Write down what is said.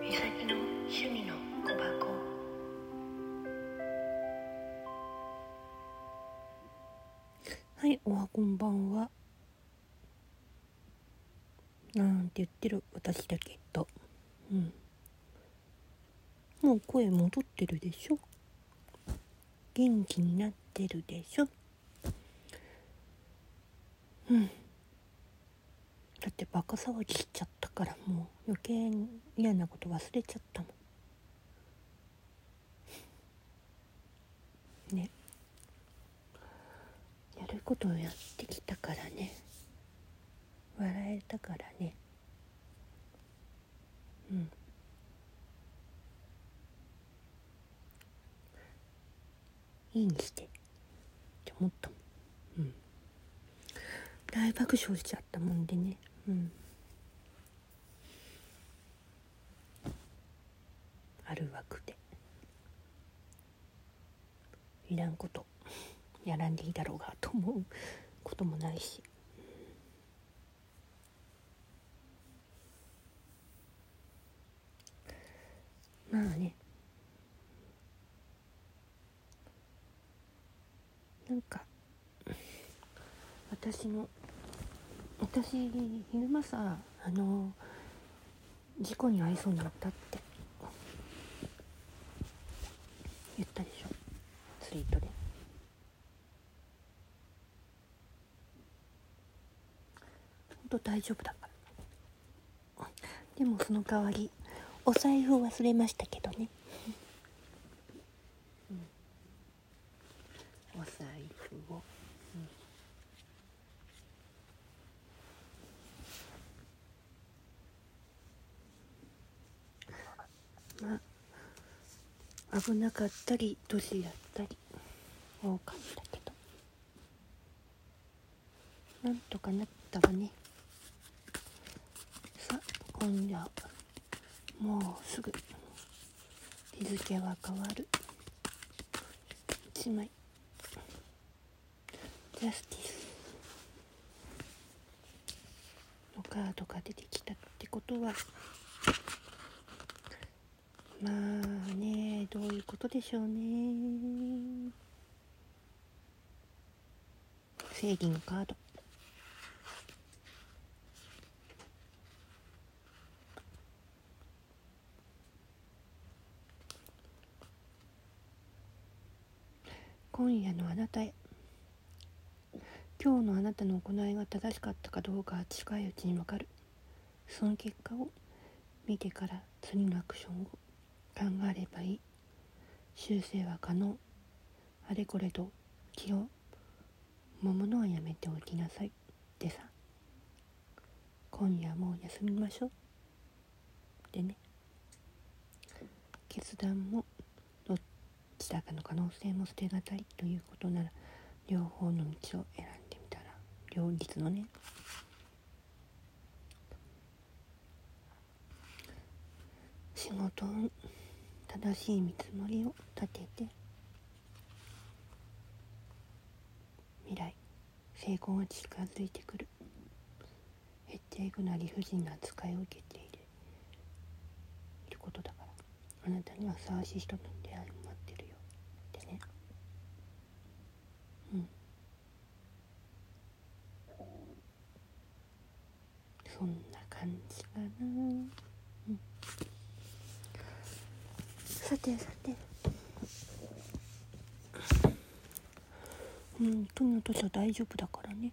みさきの趣味の小箱。はいおはこんばんは。なんて言ってる私だけど。うん。もう声戻ってるでしょ？元気になってるでしょ？うん。ってバカ騒ぎしちゃったからもう余計に嫌なこと忘れちゃったもん。ね。やることをやってきたからね。笑えたからね。うん。いいにして。って思ったもん。うん。大爆笑しちゃったもんでね。うん。ある枠で。いらんこと。やらんでいいだろうがと思うこともないし。まあね。なんか私の私昼間さあの事故に遭いそうになったって言ったでしょ。ツイートで。ほんと大丈夫だから。でもその代わりお財布忘れましたけどね、うん、お財布を、まあ危なかったり年だったり多かったけど。なんとかなったわね。さあ今夜もうすぐ日付は変わる。1枚。ジャスティス。のカードが出てきたってことはまあねどういうことでしょうね。正義のカード。今夜のあなたへ。今日のあなたの行いが正しかったかどうかは近いうちにわかる。その結果を見てから次のアクションを。考えればいい。修正は可能。あれこれと気を揉むのはやめておきなさい。でさ。今夜もう休みましょう。でね。決断もどっちだかの可能性も捨てがたいということなら両方の道を選んでみたら両立のね。仕事運正しい見積もりを立てて未来成功が近づいてくる。減っていくな理不尽な扱いを受けている。いることだから。あなたにはふさわしい人の出会いも待ってるよ。ってね。うん。そんな感じかなうんさてさて。うんとに私は大丈夫だからね。